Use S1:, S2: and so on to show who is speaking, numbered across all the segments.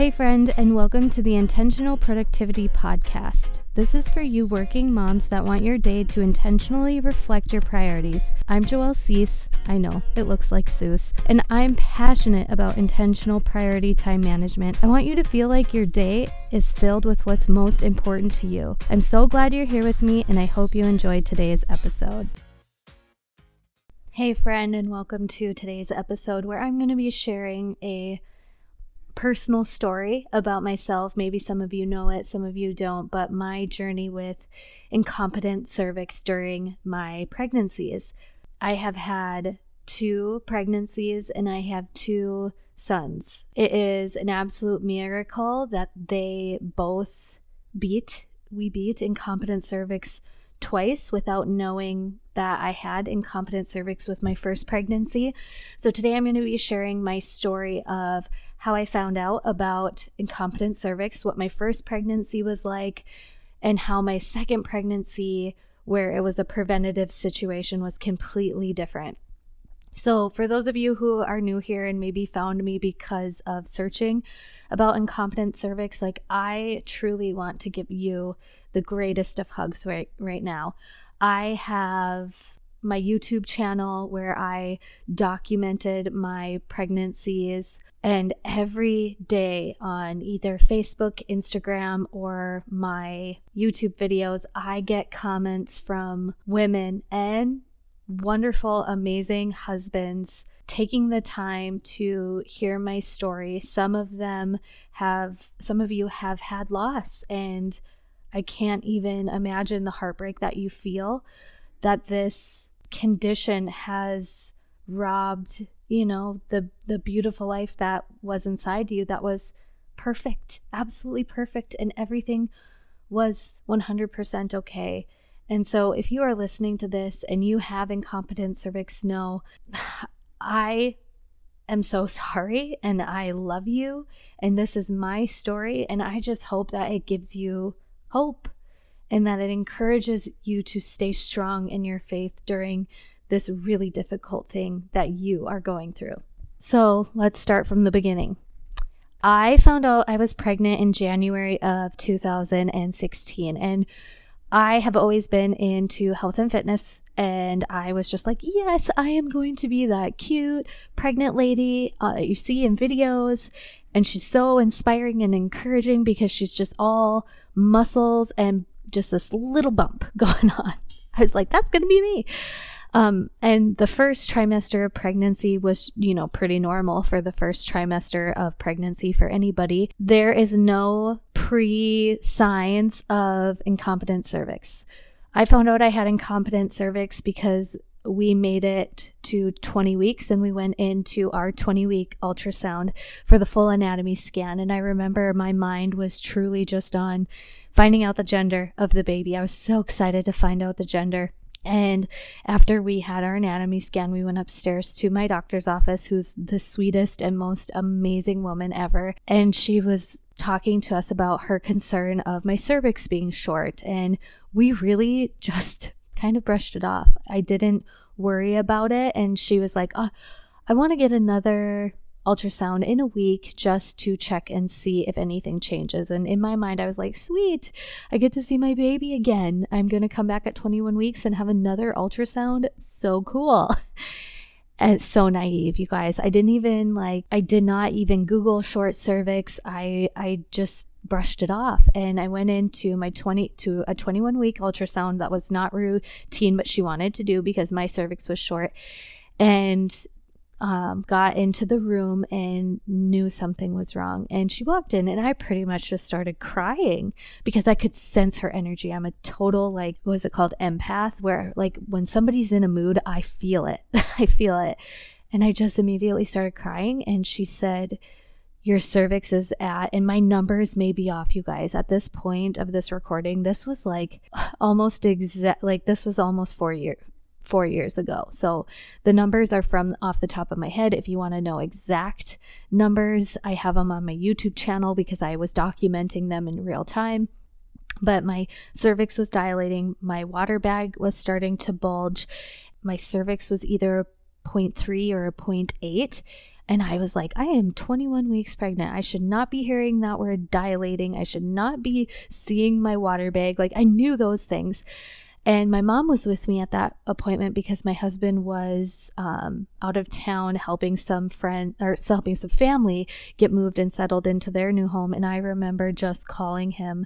S1: Hey, friend, and welcome to the Intentional Productivity Podcast. This is for you working moms that want your day to intentionally reflect your priorities. I'm Joelle Cease. I know, it looks like Seuss. And I'm passionate about intentional priority time management. I want you to feel like your day is filled with what's most important to you. I'm so glad you're here with me, and I hope you enjoyed today's episode. Hey, friend, and welcome to today's episode where I'm going to be sharing a personal story about myself. Maybe some of you know it, some of you don't, but my journey with incompetent cervix during my pregnancies. I have had two pregnancies and I have two sons. It is an absolute miracle that they both beat, we beat incompetent cervix twice without knowing that I had incompetent cervix with my first pregnancy. So today I'm going to be sharing my story of how I found out about incompetent cervix, what my first pregnancy was like, and how my second pregnancy, where it was a preventative situation, was completely different. So, for those of you who are new here and maybe found me because of searching about incompetent cervix, like I truly want to give you the greatest of hugs right right now. I have my YouTube channel where I documented my pregnancies. And every day on either Facebook, Instagram, or my YouTube videos, I get comments from women and wonderful, amazing husbands taking the time to hear my story. Some of them have, some of you have had loss, and I can't even imagine the heartbreak that you feel that this condition has robbed you know the the beautiful life that was inside you that was perfect absolutely perfect and everything was 100% okay. And so if you are listening to this and you have incompetent cervix no i am so sorry and i love you and this is my story and i just hope that it gives you hope and that it encourages you to stay strong in your faith during this really difficult thing that you are going through. So let's start from the beginning. I found out I was pregnant in January of 2016, and I have always been into health and fitness, and I was just like, yes, I am going to be that cute pregnant lady uh, you see in videos. And she's so inspiring and encouraging because she's just all muscles and just this little bump going on. I was like, that's going to be me. Um, and the first trimester of pregnancy was, you know, pretty normal for the first trimester of pregnancy for anybody. There is no pre signs of incompetent cervix. I found out I had incompetent cervix because we made it to 20 weeks and we went into our 20 week ultrasound for the full anatomy scan. And I remember my mind was truly just on finding out the gender of the baby. I was so excited to find out the gender. And after we had our anatomy scan, we went upstairs to my doctor's office, who's the sweetest and most amazing woman ever. And she was talking to us about her concern of my cervix being short. And we really just kind of brushed it off. I didn't worry about it. And she was like, oh, I want to get another ultrasound in a week just to check and see if anything changes. And in my mind, I was like, sweet, I get to see my baby again. I'm going to come back at 21 weeks and have another ultrasound. So cool. And so naive, you guys. I didn't even like, I did not even Google short cervix. I, I just brushed it off and I went into my 20 to a 21 week ultrasound that was not routine, but she wanted to do because my cervix was short. And um, got into the room and knew something was wrong. And she walked in, and I pretty much just started crying because I could sense her energy. I'm a total, like, what is it called? Empath, where, like, when somebody's in a mood, I feel it. I feel it. And I just immediately started crying. And she said, your cervix is at, and my numbers may be off, you guys. At this point of this recording, this was like almost exact, like this was almost four years, four years ago. So the numbers are from off the top of my head. If you want to know exact numbers, I have them on my YouTube channel because I was documenting them in real time. But my cervix was dilating, my water bag was starting to bulge, my cervix was either 0.3 or a 0.8 And I was like, I am 21 weeks pregnant. I should not be hearing that word dilating. I should not be seeing my water bag. Like, I knew those things. And my mom was with me at that appointment because my husband was um, out of town helping some friend or helping some family get moved and settled into their new home. And I remember just calling him.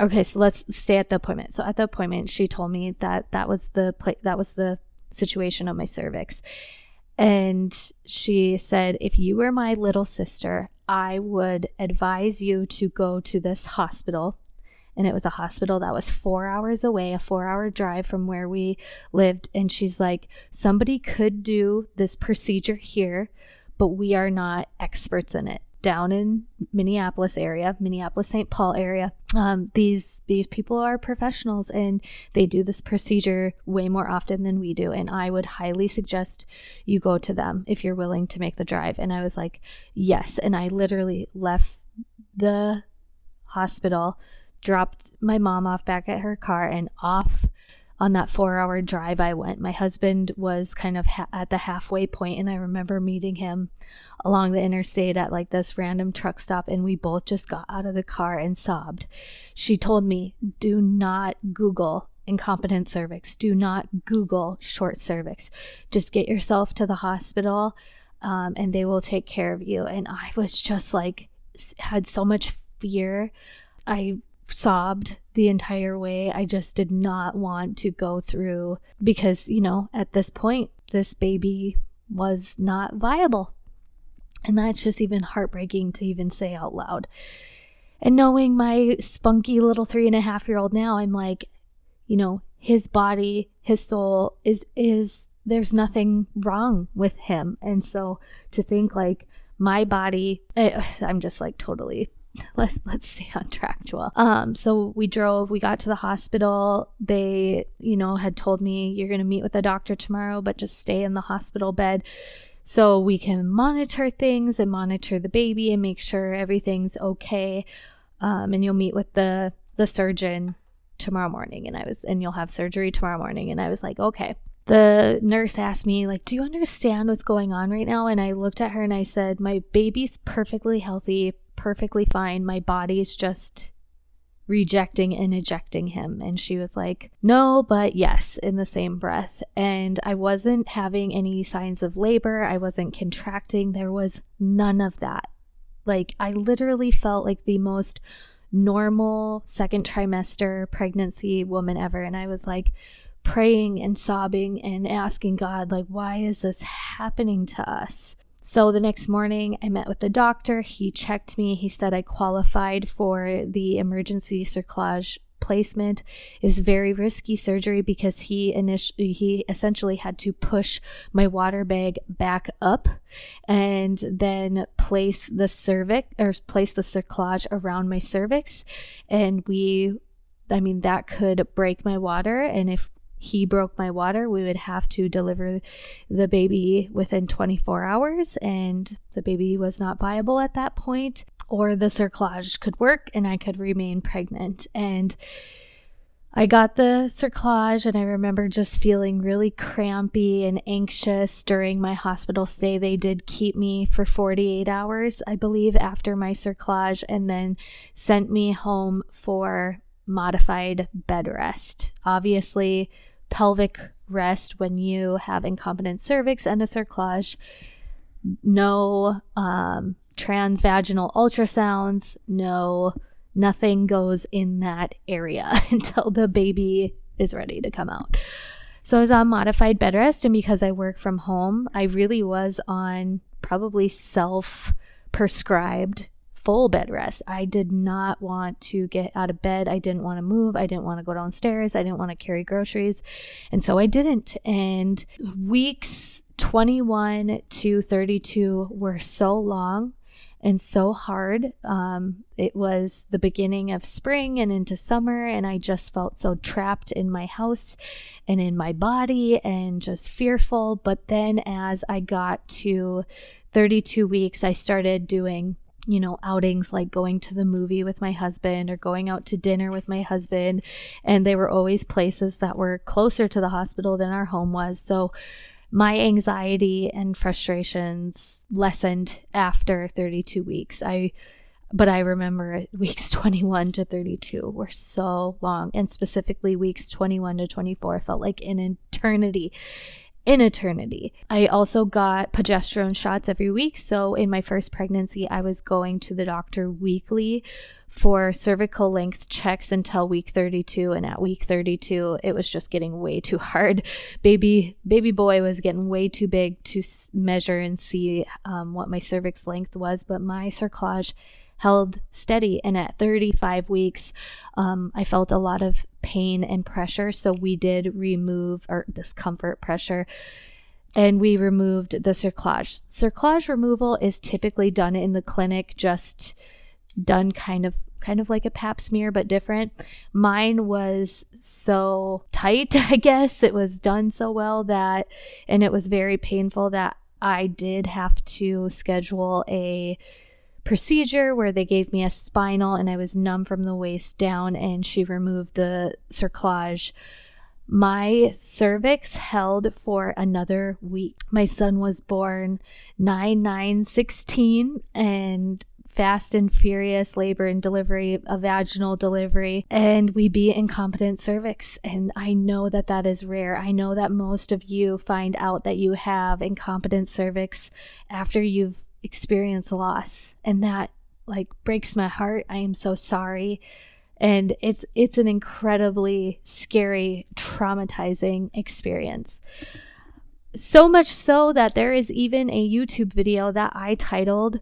S1: Okay, so let's stay at the appointment. So at the appointment, she told me that that was the pla- that was the situation of my cervix. And she said, if you were my little sister, I would advise you to go to this hospital and it was a hospital that was four hours away, a four hour drive from where we lived. And she's like, somebody could do this procedure here, but we are not experts in it. Down in Minneapolis area, Minneapolis St. Paul area, um, these these people are professionals and they do this procedure way more often than we do. And I would highly suggest you go to them if you're willing to make the drive. And I was like, yes. And I literally left the hospital dropped my mom off back at her car and off on that four hour drive I went. My husband was kind of ha- at the halfway point, and I remember meeting him along the interstate at like this random truck stop, and we both just got out of the car and sobbed. She told me, Do not Google incompetent cervix, do not Google short cervix. Just get yourself to the hospital. Um, and they will take care of you. And I was just like, had so much fear. I sobbed the entire way. I just did not want to go through because, you know, at this point, this baby was not viable. And that's just even heartbreaking to even say out loud. And knowing my spunky little three and a half year old now, I'm like, you know, his body, his soul is, is, there's nothing wrong with him. And so to think like my body, eh, I'm just like totally let's let's stay on track, Joel. Um, so we drove, we got to the hospital. They, you know, had told me you're gonna meet with a doctor tomorrow, but just stay in the hospital bed so we can monitor things and monitor the baby and make sure everything's okay. Um, and you'll meet with the the surgeon tomorrow morning and I was and you'll have surgery tomorrow morning and I was like, okay. The nurse asked me like, "Do you understand what's going on right now?" And I looked at her and I said, "My baby's perfectly healthy, perfectly fine. My body's just rejecting and ejecting him. And she was like, no, but yes, in the same breath. And I wasn't having any signs of labor. I wasn't contracting. There was none of that. Like, I literally felt like the most normal second trimester pregnancy woman ever. And I was like, praying and sobbing and asking God, like, why is this happening to us? So the next morning, I met with the doctor. He checked me. He said I qualified for the emergency cerclage placement. It was very risky surgery because he initially he essentially had to push my water bag back up and then place the cervix or place the cerclage around my cervix and we I mean that could break my water and if he broke my water, we would have to deliver the baby within 24 hours, and the baby was not viable at that point, or the cerclage could work and I could remain pregnant. And I got the cerclage, and I remember just feeling really crampy and anxious during my hospital stay. They did keep me for 48 hours, I believe, after my cerclage, and then sent me home for modified bed rest. Obviously, pelvic rest when you have incompetent cervix and a cerclage. No um, transvaginal ultrasounds, no, nothing goes in that area until the baby is ready to come out. So I was on modified bed rest, and because I work from home, I really was on probably self prescribed full bed rest. I did not want to get out of bed. I didn't want to move. I didn't want to go downstairs. I didn't want to carry groceries. And so I didn't. And weeks 21 to 32 were so long and so hard. Um, it was the beginning of spring and into summer, and I just felt so trapped in my house and in my body and just fearful. But then as I got to 32 weeks, I started doing you know, outings like going to the movie with my husband or going out to dinner with my husband. And they were always places that were closer to the hospital than our home was. So my anxiety and frustrations lessened after 32 weeks. I but I remember weeks 21 to 32 were so long, and specifically weeks 21 to 24 felt like an eternity. In eternity. I also got progesterone shots every week. So, in my first pregnancy, I was going to the doctor weekly for cervical length checks until week 32 and at week 32 it was just getting way too hard baby baby boy was getting way too big to measure and see um, what my cervix length was but my cerclage held steady. And at 35 weeks, um, I felt a lot of pain and pressure. So we did remove our discomfort pressure and we removed the cerclage. Cerclage removal is typically done in the clinic, just done kind of kind of like a pap smear but different. Mine was so tight, I guess. It was done so well that and it was very painful that I did have to schedule a procedure where they gave me a spinal and I was numb from the waist down, and she removed the cerclage. My cervix held for another week. My son was born 9 9 16 and fast and furious labor and delivery, a vaginal delivery, and we be incompetent cervix. And I know that that is rare. I know that most of you find out that you have incompetent cervix after you've experience loss and that like breaks my heart. I am so sorry. And it's it's an incredibly scary, traumatizing experience. So much so that there is even a YouTube video that I titled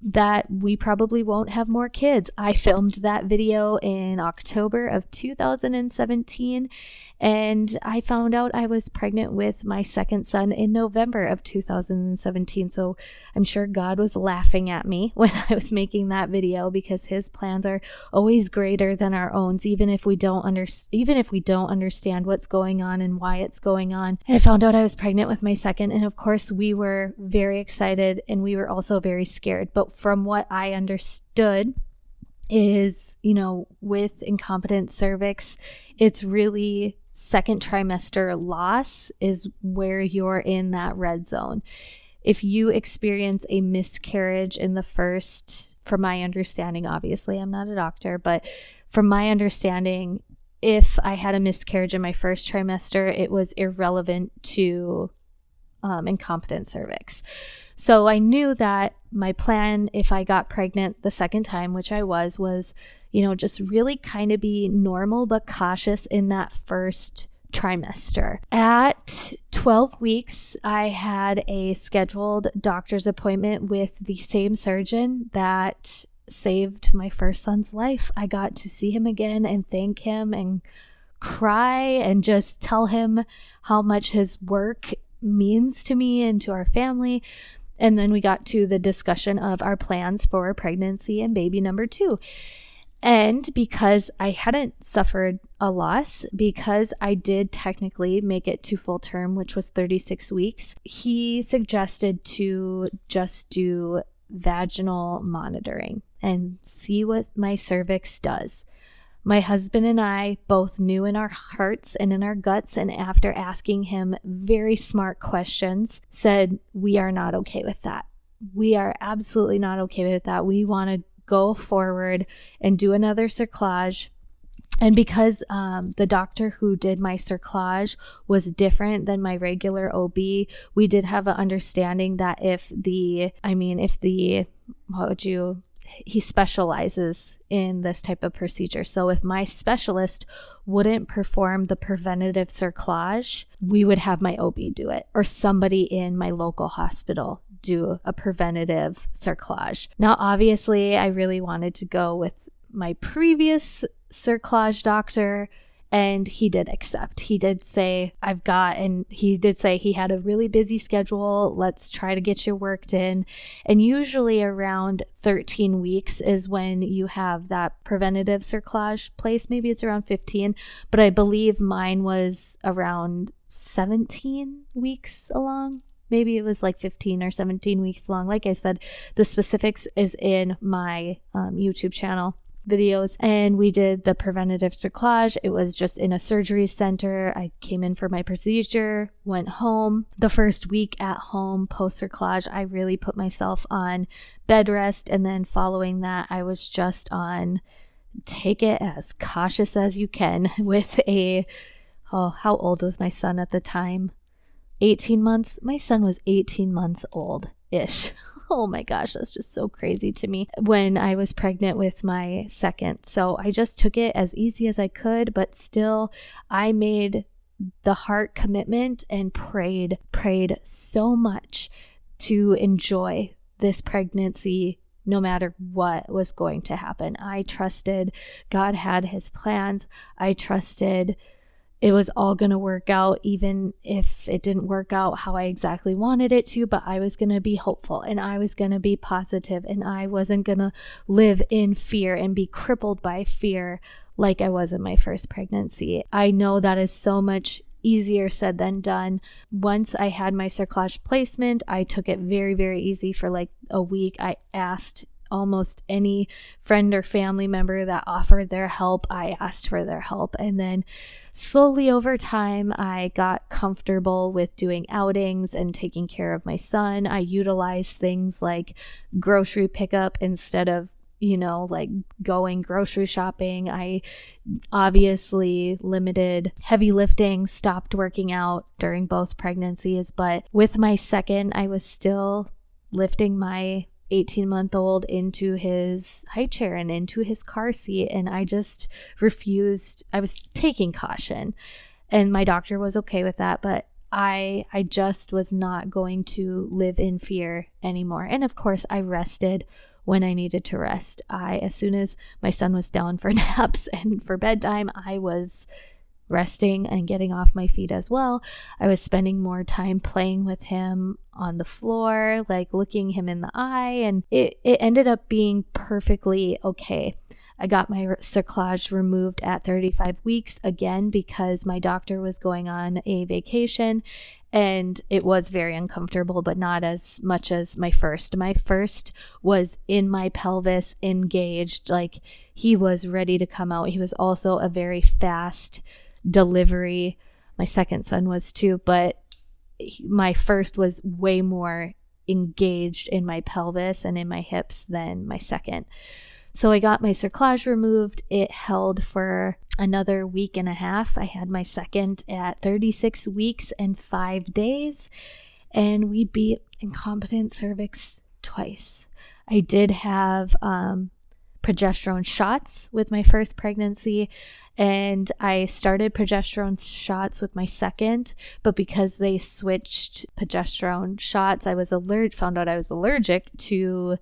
S1: that we probably won't have more kids. I filmed that video in October of 2017 and I found out I was pregnant with my second son in November of 2017. So I'm sure God was laughing at me when I was making that video because his plans are always greater than our own, even if we don't under, even if we don't understand what's going on and why it's going on. I found out I was pregnant with my second, and of course we were very excited and we were also very scared. But from what I understood, is, you know, with incompetent cervix, it's really second trimester loss is where you're in that red zone. If you experience a miscarriage in the first, from my understanding, obviously, I'm not a doctor, but from my understanding, if I had a miscarriage in my first trimester, it was irrelevant to um, incompetent cervix. So I knew that my plan, if I got pregnant the second time, which I was, was you know, just really kind of be normal but cautious in that first trimester. At 12 weeks, I had a scheduled doctor's appointment with the same surgeon that saved my first son's life. I got to see him again and thank him and cry and just tell him how much his work means to me and to our family. And then we got to the discussion of our plans for pregnancy and baby number two. And because I hadn't suffered a loss, because I did technically make it to full term, which was 36 weeks, he suggested to just do vaginal monitoring and see what my cervix does. My husband and I both knew in our hearts and in our guts, and after asking him very smart questions, said, We are not okay with that. We are absolutely not okay with that. We want to go forward and do another cerclage. And because um, the doctor who did my cerclage was different than my regular OB, we did have an understanding that if the, I mean, if the, what would you, he specializes in this type of procedure. So if my specialist wouldn't perform the preventative cerclage, we would have my OB do it or somebody in my local hospital do a preventative cerclage. Now, obviously, I really wanted to go with my previous cerclage doctor and he did accept. He did say, I've got, and he did say he had a really busy schedule. Let's try to get you worked in. And usually around 13 weeks is when you have that preventative cerclage place. Maybe it's around 15, but I believe mine was around 17 weeks along maybe it was like 15 or 17 weeks long. Like I said, the specifics is in my um, YouTube channel. Videos and we did the preventative cerclage. It was just in a surgery center. I came in for my procedure, went home. The first week at home post cerclage, I really put myself on bed rest. And then following that, I was just on take it as cautious as you can with a, oh, how old was my son at the time? 18 months. My son was 18 months old ish. Oh my gosh, that's just so crazy to me when I was pregnant with my second. So I just took it as easy as I could, but still, I made the heart commitment and prayed, prayed so much to enjoy this pregnancy no matter what was going to happen. I trusted God had his plans. I trusted it was all going to work out, even if it didn't work out how I exactly wanted it to. But I was going to be hopeful and I was going to be positive and I wasn't going to live in fear and be crippled by fear like I was in my first pregnancy. I know that is so much easier said than done. Once I had my cerclage placement, I took it very, very easy for like a week. I asked almost any friend or family member that offered their help, I asked for their help. And then slowly over time, I got comfortable with doing outings and taking care of my son. I utilized things like grocery pickup instead of you know, like going grocery shopping. I obviously limited heavy lifting, stopped working out during both pregnancies, but with my second, I was still lifting my 18 month old into his high chair and into his car seat. And I just refused. I was taking caution. And my doctor was okay with that. But I I just was not going to live in fear anymore. And of course, I rested when I needed to rest. I as soon as my son was down for naps and for bedtime, I was resting and getting off my feet as well. I was spending more time playing with him on the floor, like looking him in the eye, and it, it ended up being perfectly okay. I got my cerclage removed at 35 weeks again because my doctor was going on a vacation and it was very uncomfortable, but not as much as my first. My first was in my pelvis, engaged, like he was ready to come out. He was also a very fast delivery. My second son was too, but my first was way more engaged in my pelvis and in my hips than my second. So I got my cerclage removed. It held for another week and a half. I had my second at 36 weeks and five days, and we beat incompetent cervix twice. I did have um, progesterone shots with my first pregnancy and I started progesterone shots with my second, but because they switched progesterone shots, I was allergic found out I was allergic to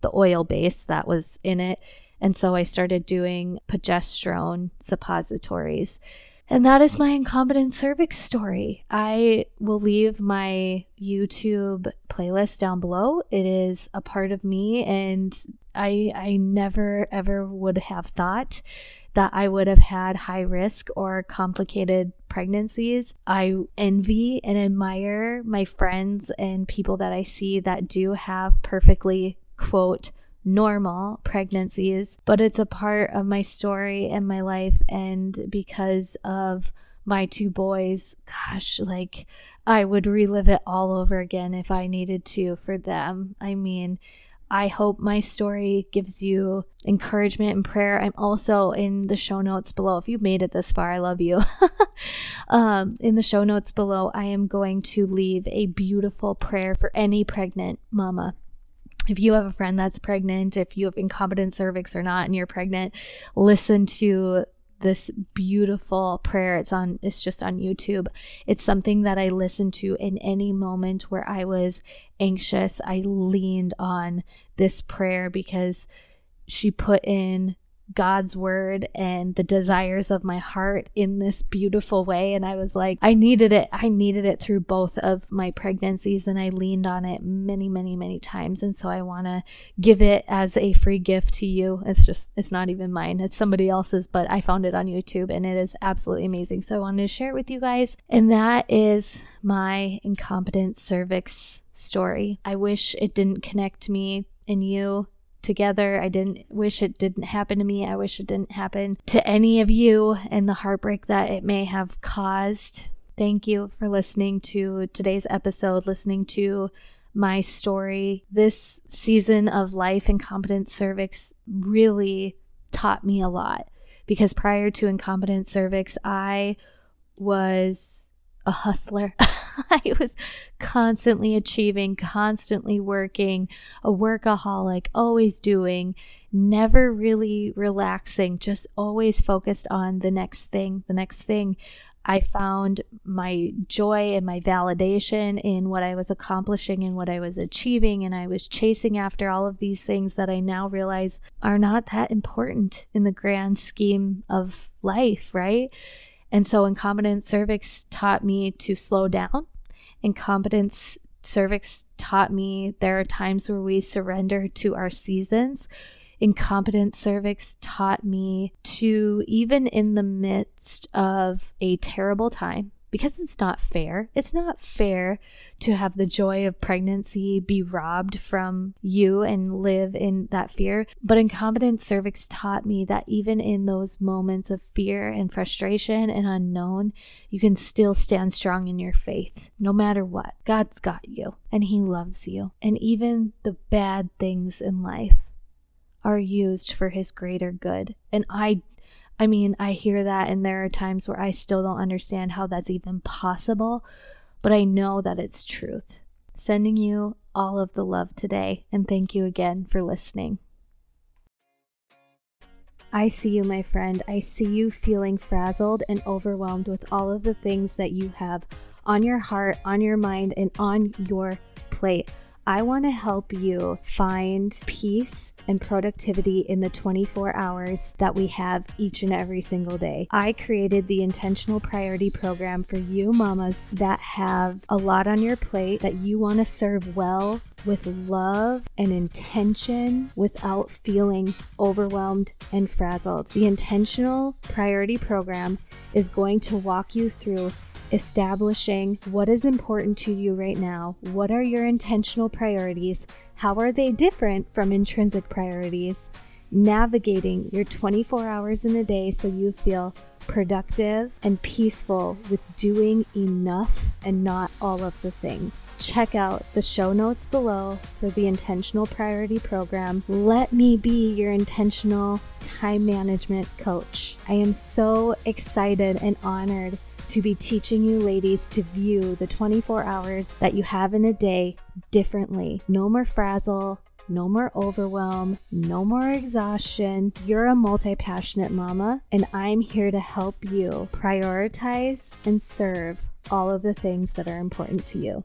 S1: the oil base that was in it. And so I started doing progesterone suppositories. And that is my incompetent cervix story. I will leave my YouTube playlist down below. It is a part of me and I I never ever would have thought that I would have had high risk or complicated pregnancies. I envy and admire my friends and people that I see that do have perfectly, quote, normal pregnancies, but it's a part of my story and my life. And because of my two boys, gosh, like I would relive it all over again if I needed to for them. I mean, I hope my story gives you encouragement and prayer. I'm also in the show notes below. If you made it this far, I love you. um, in the show notes below, I am going to leave a beautiful prayer for any pregnant mama. If you have a friend that's pregnant, if you have incompetent cervix or not, and you're pregnant, listen to this beautiful prayer. It's on it's just on YouTube. It's something that I listened to in any moment where I was anxious. I leaned on this prayer because she put in God's word and the desires of my heart in this beautiful way. And I was like, I needed it. I needed it through both of my pregnancies, and I leaned on it many, many, many times. And so I want to give it as a free gift to you. It's just, it's not even mine, it's somebody else's, but I found it on YouTube and it is absolutely amazing. So I wanted to share it with you guys. And that is my incompetent cervix story. I wish it didn't connect me and you together. I didn't wish it didn't happen to me. I wish it didn't happen to any of you and the heartbreak that it may have caused. Thank you for listening to today's episode, listening to my story. This season of life incompetent cervix really taught me a lot because prior to incompetent cervix, I was a hustler. I was constantly achieving, constantly working, a workaholic, always doing, never really relaxing, just always focused on the next thing, the next thing. I found my joy and my validation in what I was accomplishing and what I was achieving. And I was chasing after all of these things that I now realize are not that important in the grand scheme of life, right? And so incompetent cervix taught me to slow down. Incompetence cervix taught me there are times where we surrender to our seasons. Incompetent cervix taught me to, even in the midst of a terrible time, because it's not fair. It's not fair to have the joy of pregnancy be robbed from you and live in that fear. But incompetent cervix taught me that even in those moments of fear and frustration and unknown, you can still stand strong in your faith, no matter what. God's got you and He loves you. And even the bad things in life are used for His greater good. And I I mean, I hear that, and there are times where I still don't understand how that's even possible, but I know that it's truth. Sending you all of the love today, and thank you again for listening. I see you, my friend. I see you feeling frazzled and overwhelmed with all of the things that you have on your heart, on your mind, and on your plate. I want to help you find peace and productivity in the 24 hours that we have each and every single day. I created the intentional priority program for you mamas that have a lot on your plate that you want to serve well with love and intention without feeling overwhelmed and frazzled. The intentional priority program is going to walk you through establishing what is important to you right now. What are your intentional priorities? How are they different from intrinsic priorities? Navigating your 24 hours in a day so you feel productive and peaceful with doing enough and not all of the things. Check out the show notes below for the Intentional Priority Program. Let me be your intentional time management coach. I am so excited and honored to be teaching you ladies to view the 24 hours that you have in a day differently. No more frazzle, no more overwhelm, no more exhaustion. You're a multi passionate mama, and I'm here to help you prioritize and serve all of the things that are important to you.